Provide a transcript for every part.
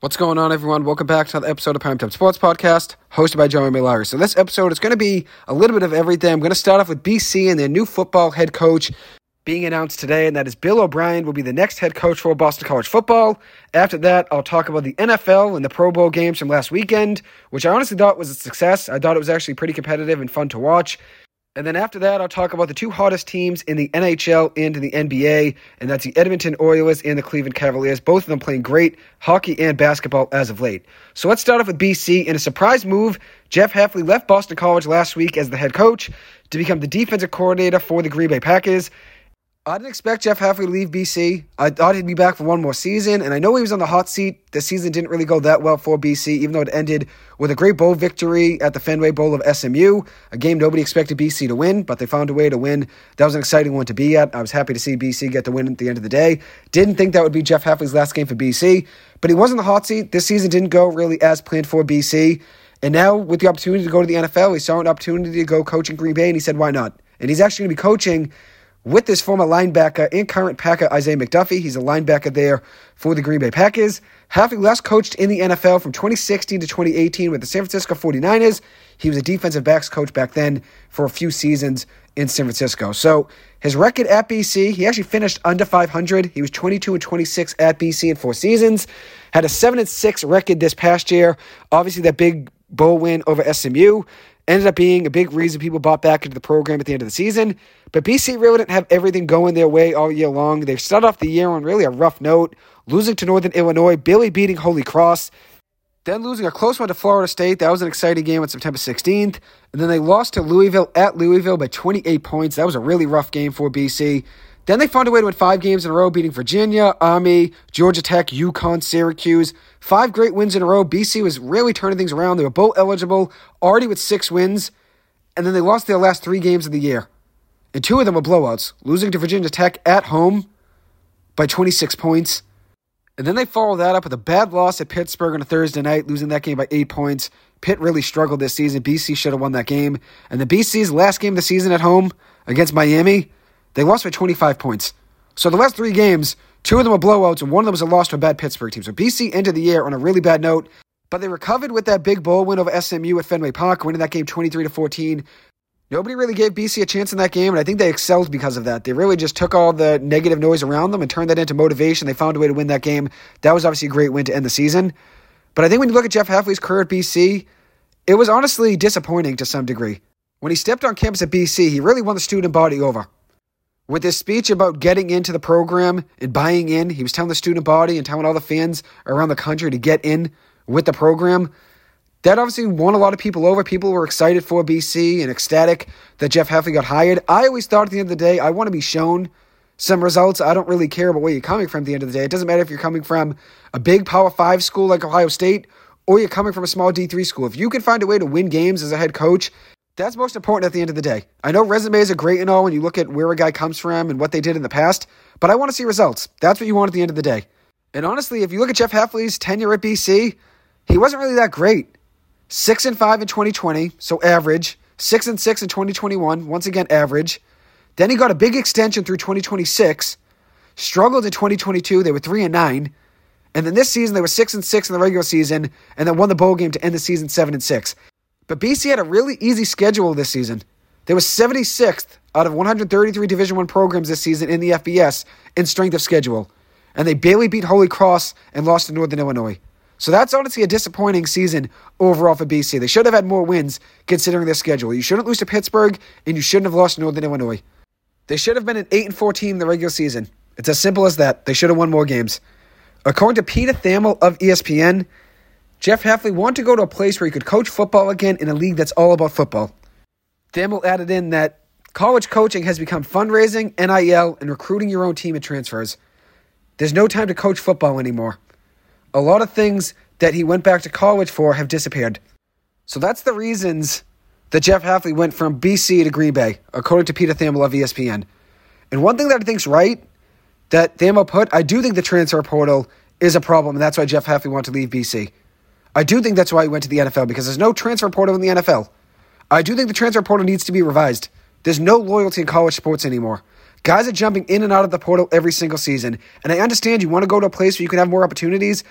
What's going on, everyone? Welcome back to another episode of Primetime Sports Podcast, hosted by Joey Millard. So, this episode is going to be a little bit of everything. I'm going to start off with BC and their new football head coach being announced today, and that is Bill O'Brien will be the next head coach for Boston College football. After that, I'll talk about the NFL and the Pro Bowl games from last weekend, which I honestly thought was a success. I thought it was actually pretty competitive and fun to watch. And then after that, I'll talk about the two hottest teams in the NHL and in the NBA, and that's the Edmonton Oilers and the Cleveland Cavaliers, both of them playing great hockey and basketball as of late. So let's start off with BC. In a surprise move, Jeff Hafley left Boston College last week as the head coach to become the defensive coordinator for the Green Bay Packers. I didn't expect Jeff Hafley to leave BC. I thought he'd be back for one more season, and I know he was on the hot seat. The season didn't really go that well for BC, even though it ended with a great bowl victory at the Fenway Bowl of SMU, a game nobody expected BC to win, but they found a way to win. That was an exciting one to be at. I was happy to see BC get the win at the end of the day. Didn't think that would be Jeff Hafley's last game for BC, but he was on the hot seat. This season didn't go really as planned for BC. And now, with the opportunity to go to the NFL, he saw an opportunity to go coaching Green Bay, and he said, why not? And he's actually going to be coaching with this former linebacker and current Packer Isaiah McDuffie. He's a linebacker there for the Green Bay Packers. Having last coached in the NFL from 2016 to 2018 with the San Francisco 49ers, he was a defensive backs coach back then for a few seasons in San Francisco. So his record at BC, he actually finished under 500. He was 22 and 26 at BC in four seasons. Had a 7 and 6 record this past year. Obviously, that big bowl win over SMU ended up being a big reason people bought back into the program at the end of the season. But BC really didn't have everything going their way all year long. They started off the year on really a rough note, losing to Northern Illinois, barely beating Holy Cross, then losing a close one to Florida State. That was an exciting game on September 16th. And then they lost to Louisville at Louisville by 28 points. That was a really rough game for BC. Then they found a way to win five games in a row, beating Virginia, Army, Georgia Tech, UConn, Syracuse. Five great wins in a row. BC was really turning things around. They were both eligible, already with six wins, and then they lost their last three games of the year. And two of them were blowouts, losing to Virginia Tech at home by 26 points. And then they followed that up with a bad loss at Pittsburgh on a Thursday night, losing that game by eight points. Pitt really struggled this season. BC should have won that game. And the BC's last game of the season at home against Miami they lost by 25 points. So the last three games, two of them were blowouts, and one of them was a loss to a bad Pittsburgh team. So BC ended the year on a really bad note, but they recovered with that big bowl win over SMU at Fenway Park, winning that game 23 to 14. Nobody really gave BC a chance in that game, and I think they excelled because of that. They really just took all the negative noise around them and turned that into motivation. They found a way to win that game. That was obviously a great win to end the season. But I think when you look at Jeff Hafley's career at BC, it was honestly disappointing to some degree. When he stepped on campus at BC, he really won the student body over. With his speech about getting into the program and buying in, he was telling the student body and telling all the fans around the country to get in with the program. That obviously won a lot of people over. People were excited for BC and ecstatic that Jeff Hafley got hired. I always thought at the end of the day, I want to be shown some results. I don't really care about where you're coming from at the end of the day. It doesn't matter if you're coming from a big Power 5 school like Ohio State or you're coming from a small D3 school. If you can find a way to win games as a head coach that's most important at the end of the day. I know resumes are great and all when you look at where a guy comes from and what they did in the past, but I want to see results. That's what you want at the end of the day. And honestly, if you look at Jeff Hafley's tenure at BC, he wasn't really that great. Six and five in 2020, so average. Six and six in 2021, once again average. Then he got a big extension through 2026. Struggled in 2022, they were three and nine. And then this season they were six and six in the regular season, and then won the bowl game to end the season seven and six. But BC had a really easy schedule this season. They were 76th out of 133 Division One programs this season in the FBS in strength of schedule, and they barely beat Holy Cross and lost to Northern Illinois. So that's honestly a disappointing season overall for BC. They should have had more wins considering their schedule. You shouldn't lose to Pittsburgh, and you shouldn't have lost to Northern Illinois. They should have been an 8 and 4 team in the regular season. It's as simple as that. They should have won more games. According to Peter Thamel of ESPN, Jeff Hafley wanted to go to a place where he could coach football again in a league that's all about football. Thamel added in that college coaching has become fundraising, NIL, and recruiting your own team and transfers. There's no time to coach football anymore. A lot of things that he went back to college for have disappeared. So that's the reasons that Jeff Hafley went from BC to Green Bay, according to Peter Thamel of ESPN. And one thing that I think's right that Thamel put, I do think the transfer portal is a problem, and that's why Jeff Hafley wanted to leave BC. I do think that's why he went to the NFL because there's no transfer portal in the NFL. I do think the transfer portal needs to be revised. There's no loyalty in college sports anymore. Guys are jumping in and out of the portal every single season. And I understand you want to go to a place where you can have more opportunities,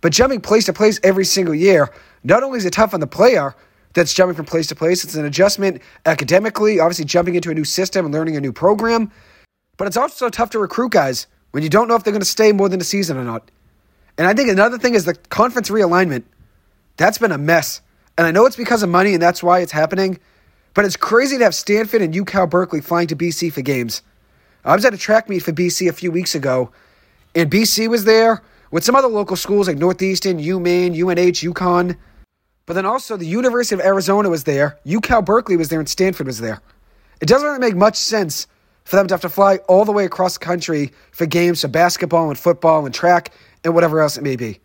But jumping place to place every single year, not only is it tough on the player that's jumping from place to place, it's an adjustment academically, obviously jumping into a new system and learning a new program, but it's also tough to recruit guys when you don't know if they're going to stay more than a season or not. And I think another thing is the conference realignment. That's been a mess. And I know it's because of money and that's why it's happening, but it's crazy to have Stanford and UCal Berkeley flying to BC for games. I was at a track meet for BC a few weeks ago, and BC was there with some other local schools like Northeastern, UMaine, UNH, UConn. But then also the University of Arizona was there, UCal Berkeley was there, and Stanford was there. It doesn't really make much sense for them to have to fly all the way across the country for games for basketball and football and track and whatever else it may be.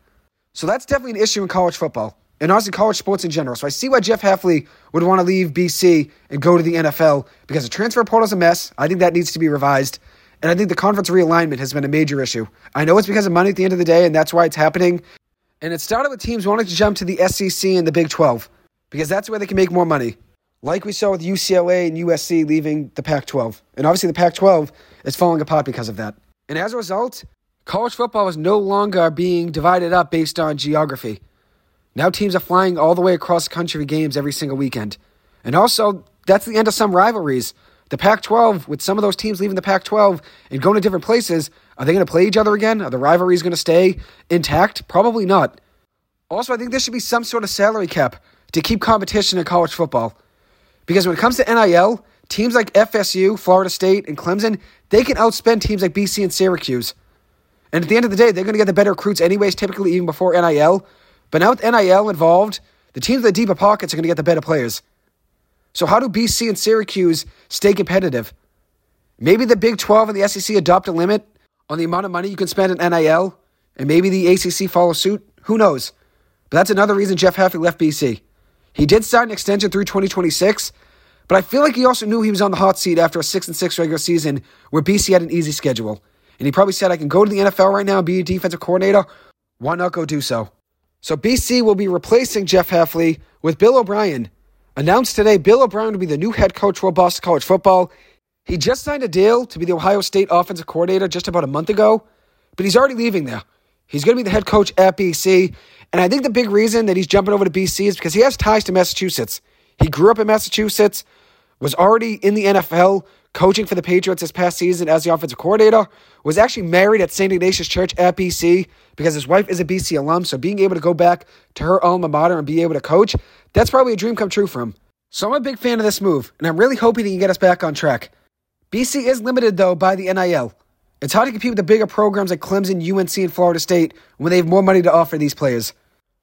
So that's definitely an issue in college football and honestly college sports in general. So I see why Jeff Hafley would want to leave BC and go to the NFL because the transfer portal is a mess. I think that needs to be revised. And I think the conference realignment has been a major issue. I know it's because of money at the end of the day, and that's why it's happening. And it started with teams wanting to jump to the SEC and the Big 12 because that's where they can make more money. Like we saw with UCLA and USC leaving the Pac 12. And obviously, the Pac 12 is falling apart because of that. And as a result, college football is no longer being divided up based on geography. Now teams are flying all the way across country games every single weekend. And also, that's the end of some rivalries. The Pac 12, with some of those teams leaving the Pac 12 and going to different places, are they going to play each other again? Are the rivalries going to stay intact? Probably not. Also, I think there should be some sort of salary cap to keep competition in college football. Because when it comes to NIL, teams like FSU, Florida State, and Clemson, they can outspend teams like BC and Syracuse. And at the end of the day, they're going to get the better recruits anyways, typically even before NIL. But now with NIL involved, the teams with the deeper pockets are going to get the better players. So how do BC and Syracuse stay competitive? Maybe the Big 12 and the SEC adopt a limit on the amount of money you can spend in NIL, and maybe the ACC follow suit. Who knows? But that's another reason Jeff Hafley left BC. He did sign an extension through 2026, but I feel like he also knew he was on the hot seat after a 6 and 6 regular season where BC had an easy schedule. And he probably said, I can go to the NFL right now and be a defensive coordinator. Why not go do so? So BC will be replacing Jeff Hafley with Bill O'Brien. Announced today, Bill O'Brien will be the new head coach for Boston College football. He just signed a deal to be the Ohio State offensive coordinator just about a month ago, but he's already leaving there. He's going to be the head coach at BC. And I think the big reason that he's jumping over to BC is because he has ties to Massachusetts. He grew up in Massachusetts, was already in the NFL, coaching for the Patriots this past season as the offensive coordinator, was actually married at St. Ignatius Church at BC because his wife is a BC alum. So being able to go back to her alma mater and be able to coach, that's probably a dream come true for him. So I'm a big fan of this move, and I'm really hoping that he can get us back on track. BC is limited, though, by the NIL. It's hard to compete with the bigger programs like Clemson, UNC, and Florida State when they have more money to offer these players.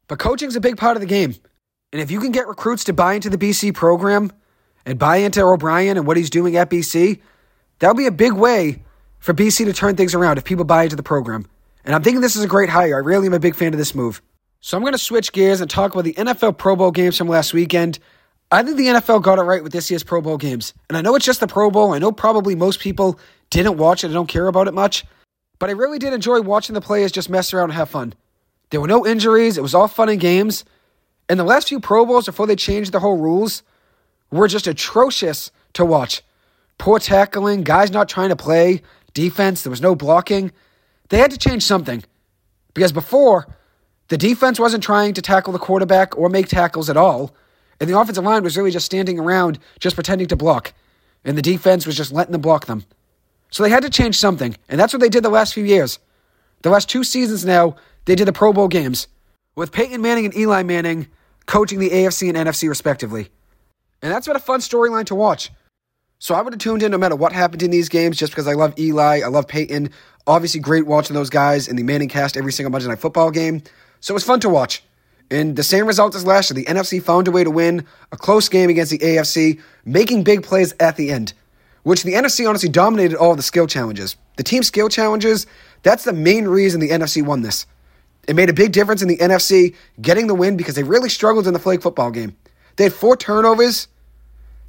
But coaching is a big part of the game. And if you can get recruits to buy into the BC program, and buy into O'Brien and what he's doing at BC, that'll be a big way for BC to turn things around if people buy into the program. And I'm thinking this is a great hire. I really am a big fan of this move. So I'm going to switch gears and talk about the NFL Pro Bowl games from last weekend. I think the NFL got it right with this year's Pro Bowl games. And I know it's just the Pro Bowl. I know probably most people didn't watch it and don't care about it much. But I really did enjoy watching the players just mess around and have fun. There were no injuries. It was all fun and games. And the last few Pro Bowls, before they changed the whole rules, were just atrocious to watch. Poor tackling, guys not trying to play, defense, there was no blocking. They had to change something. Because before, the defense wasn't trying to tackle the quarterback or make tackles at all, and the offensive line was really just standing around, just pretending to block. And the defense was just letting them block them. So they had to change something, and that's what they did the last few years. The last two seasons now, they did the Pro Bowl games, with Peyton Manning and Eli Manning coaching the AFC and NFC respectively. And that's been a fun storyline to watch. So I would have tuned in no matter what happened in these games just because I love Eli, I love Peyton. Obviously, great watching those guys in the ManningCast every single Monday Night Football game. So it was fun to watch. And the same result as last year. The NFC found a way to win a close game against the AFC, making big plays at the end, which the NFC honestly dominated all the skill challenges. The team skill challenges, that's the main reason the NFC won this. It made a big difference in the NFC getting the win because they really struggled in the flag football game. They had four turnovers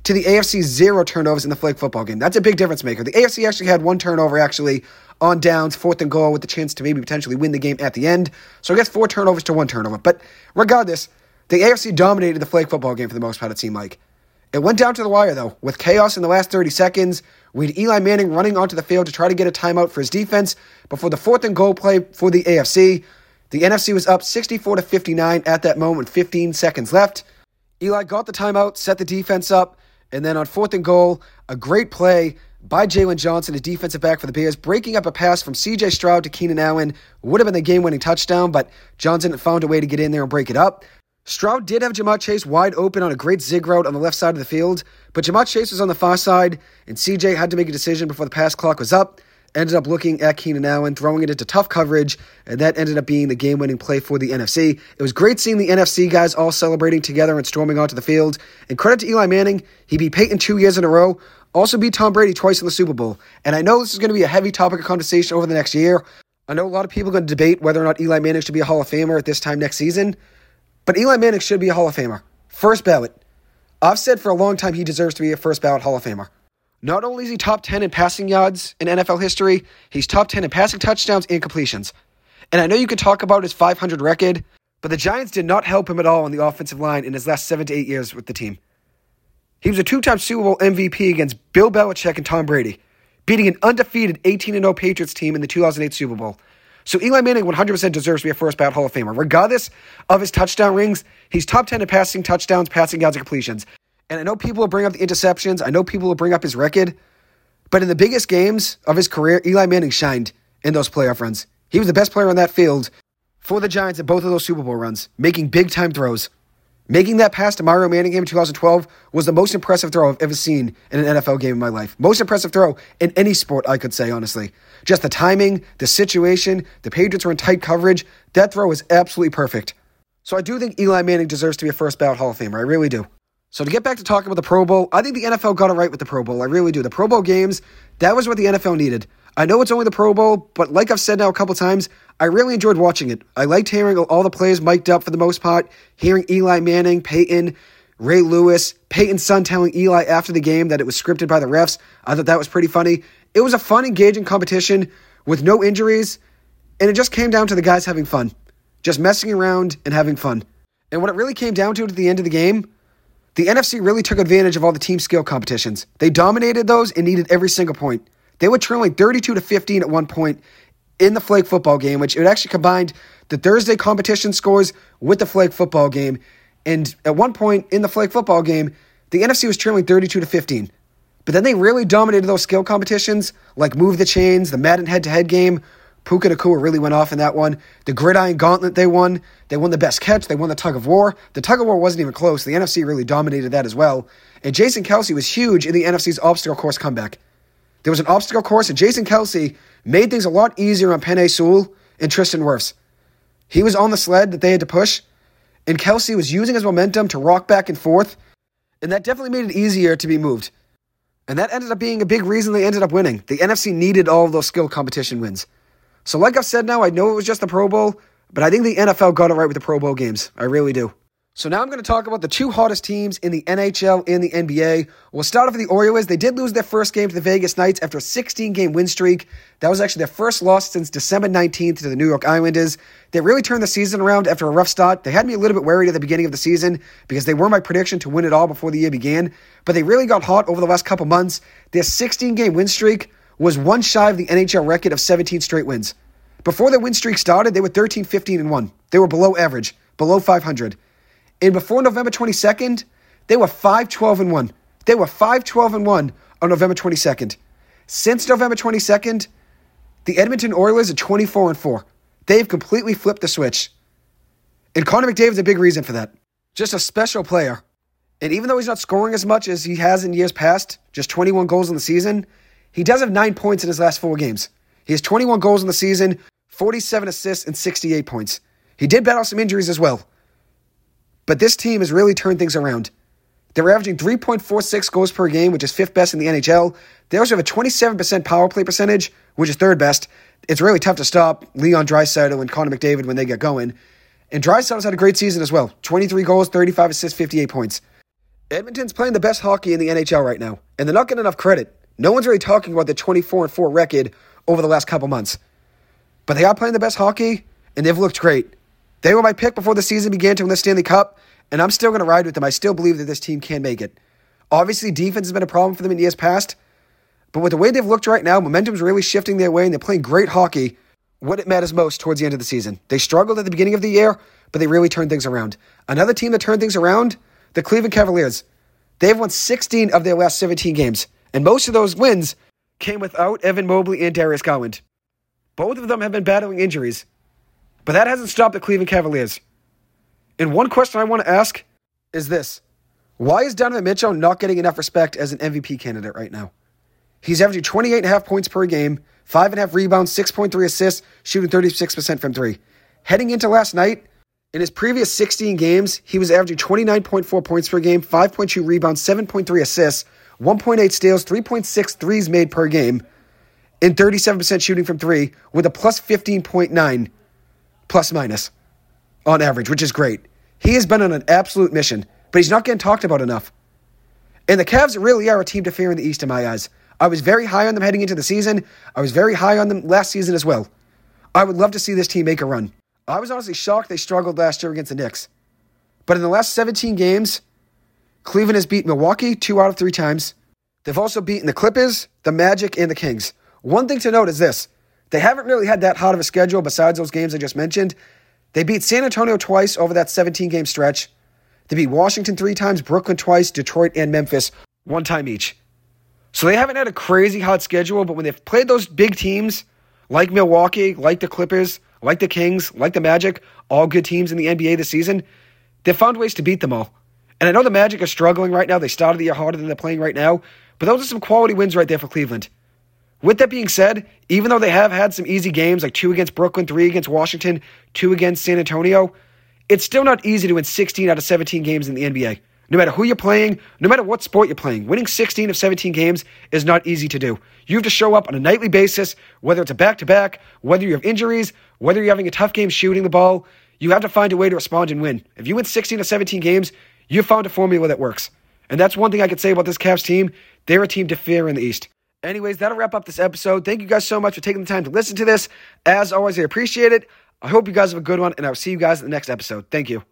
to the AFC zero turnovers in the flag football game. That's a big difference maker. The AFC actually had one turnover actually on downs, fourth and goal, with the chance to maybe potentially win the game at the end. So I guess four turnovers to one turnover. But regardless, the AFC dominated the flag football game for the most part, it seemed like. It went down to the wire, though, with chaos in the last 30 seconds. We had Eli Manning running onto the field to try to get a timeout for his defense before the fourth and goal play for the AFC. The NFC was up 64 to 59 at that moment, 15 seconds left. Eli got the timeout, set the defense up, and then on fourth and goal, a great play by Jaylon Johnson, a defensive back for the Bears, breaking up a pass from CJ Stroud to Keenan Allen. Would have been the game winning touchdown, but Johnson found a way to get in there and break it up. Stroud did have Ja'Marr Chase wide open on a great zig route on the left side of the field, but Ja'Marr Chase was on the far side, and CJ had to make a decision before the pass clock was up. Ended up looking at Keenan Allen, throwing it into tough coverage, and that ended up being the game winning play for the NFC. It was great seeing the NFC guys all celebrating together and storming onto the field. And credit to Eli Manning, he beat Peyton two years in a row, also beat Tom Brady twice in the Super Bowl. And I know this is going to be a heavy topic of conversation over the next year. I know a lot of people are going to debate whether or not Eli Manning should be a Hall of Famer at this time next season. But Eli Manning should be a Hall of Famer. First ballot. I've said for a long time he deserves to be a first ballot Hall of Famer. Not only is he top 10 in passing yards in NFL history, he's top 10 in passing touchdowns and completions. And I know you could talk about his 500 record, but the Giants did not help him at all on the offensive line in his last seven to eight years with the team. He was a two time Super Bowl MVP against Bill Belichick and Tom Brady, beating an undefeated 18 0 Patriots team in the 2008 Super Bowl. So Eli Manning 100% deserves to be a first ballot Hall of Famer. Regardless of his touchdown rings, he's top 10 in passing touchdowns, passing yards, and completions. And I know people will bring up the interceptions. I know people will bring up his record. But in the biggest games of his career, Eli Manning shined in those playoff runs. He was the best player on that field for the Giants in both of those Super Bowl runs, making big time throws. Making that pass to Mario Manningham in 2012 was the most impressive throw I've ever seen in an NFL game in my life. Most impressive throw in any sport, I could say, honestly. Just the timing, the situation, the Patriots were in tight coverage. That throw was absolutely perfect. So I do think Eli Manning deserves to be a first ballot Hall of Famer. I really do. So to get back to talking about the Pro Bowl, I think the NFL got it right with the Pro Bowl. I really do. The Pro Bowl games, that was what the NFL needed. I know it's only the Pro Bowl, but like I've said now a couple times, I really enjoyed watching it. I liked hearing all the players mic'd up for the most part, hearing Eli Manning, Peyton, Ray Lewis, Peyton's son telling Eli after the game that it was scripted by the refs. I thought that was pretty funny. It was a fun, engaging competition with no injuries, and it just came down to the guys having fun, just messing around and having fun. And what it really came down to at the end of the game, the NFC really took advantage of all the team skill competitions. They dominated those and needed every single point. They were trailing 32 to 15 at one point in the flag football game, which it actually combined the Thursday competition scores with the flag football game. And at one point in the flag football game, the NFC was trailing 32 to 15. But then they really dominated those skill competitions, like Move the Chains, the Madden head to head game. Puka Nacua really went off in that one. The Gridiron Gauntlet they won. They won the best catch. They won the tug of war. The tug of war wasn't even close. The NFC really dominated that as well. And Jason Kelce was huge in the NFC's obstacle course comeback. There was an obstacle course, and Jason Kelce made things a lot easier on Penei Sewell and Tristan Wirfs. He was on the sled that they had to push, and Kelce was using his momentum to rock back and forth, and that definitely made it easier to be moved. And that ended up being a big reason they ended up winning. The NFC needed all of those skill competition wins. So, like I've said now, I know it was just the Pro Bowl, but I think the NFL got it right with the Pro Bowl games. I really do. So now I'm going to talk about the two hottest teams in the NHL and the NBA. We'll start off with the Oilers. They did lose their first game to the Vegas Knights after a 16 game win streak. That was actually their first loss since December 19th to the New York Islanders. They really turned the season around after a rough start. They had me a little bit worried at the beginning of the season because they were my prediction to win it all before the year began. But they really got hot over the last couple months. Their 16 game win streak was one shy of the NHL record of 17 straight wins. Before the win streak started, they were 13, 15, and 1. They were below average, below 500. And before November 22nd, they were 5 12 and 1. They were 5 12 and 1 on November 22nd. Since November 22nd, the Edmonton Oilers are 24 and 4. They've completely flipped the switch. And Connor McDavid's a big reason for that. Just a special player. And even though he's not scoring as much as he has in years past, just 21 goals in the season, he does have nine points in his last four games. He has 21 goals in the season, 47 assists, and 68 points. He did battle some injuries as well. But this team has really turned things around. They're averaging 3.46 goals per game, which is fifth best in the NHL. They also have a 27% power play percentage, which is third best. It's really tough to stop Leon Draisaitl and Connor McDavid when they get going. And Draisaitl's had a great season as well. 23 goals, 35 assists, 58 points. Edmonton's playing the best hockey in the NHL right now, and they're not getting enough credit. No one's really talking about the 24 and 4 record over the last couple months. But they are playing the best hockey, and they've looked great. They were my pick before the season began to win the Stanley Cup, and I'm still going to ride with them. I still believe that this team can make it. Obviously, defense has been a problem for them in years past, but with the way they've looked right now, momentum's really shifting their way, and they're playing great hockey when it matters most towards the end of the season. They struggled at the beginning of the year, but they really turned things around. Another team that turned things around, the Cleveland Cavaliers. They've won 16 of their last 17 games, and most of those wins came without Evan Mobley and Darius Garland. Both of them have been battling injuries, but that hasn't stopped the Cleveland Cavaliers. And one question I want to ask is this Why is Donovan Mitchell not getting enough respect as an MVP candidate right now? He's averaging 28.5 points per game, 5.5 rebounds, 6.3 assists, shooting 36% from three. Heading into last night, in his previous 16 games, he was averaging 29.4 points per game, 5.2 rebounds, 7.3 assists, 1.8 steals, 3.6 threes made per game, and 37% shooting from three with a plus 15.9 plus minus on average, which is great. He has been on an absolute mission, but he's not getting talked about enough. And the Cavs really are a team to fear in the East in my eyes. I was very high on them heading into the season. I was very high on them last season as well. I would love to see this team make a run. I was honestly shocked they struggled last year against the Knicks. But in the last 17 games, Cleveland has beat Milwaukee two out of three times. They've also beaten the Clippers, the Magic, and the Kings. One thing to note is this they haven't really had that hot of a schedule besides those games I just mentioned. They beat San Antonio twice over that 17 game stretch. They beat Washington three times, Brooklyn twice, Detroit and Memphis one time each. So they haven't had a crazy hot schedule, but when they've played those big teams like Milwaukee, like the Clippers, like the Kings, like the Magic, all good teams in the NBA this season, they've found ways to beat them all. And I know the Magic are struggling right now. They started the year harder than they're playing right now, but those are some quality wins right there for Cleveland. With that being said, even though they have had some easy games, like two against Brooklyn, three against Washington, two against San Antonio, it's still not easy to win 16 out of 17 games in the NBA. No matter who you're playing, no matter what sport you're playing, winning 16 of 17 games is not easy to do. You have to show up on a nightly basis, whether it's a back to back, whether you have injuries, whether you're having a tough game shooting the ball. You have to find a way to respond and win. If you win 16 or 17 games, you've found a formula that works. And that's one thing I could say about this Cavs team. They're a team to fear in the East. Anyways, that'll wrap up this episode. Thank you guys so much for taking the time to listen to this. As always, I appreciate it. I hope you guys have a good one, and I'll see you guys in the next episode. Thank you.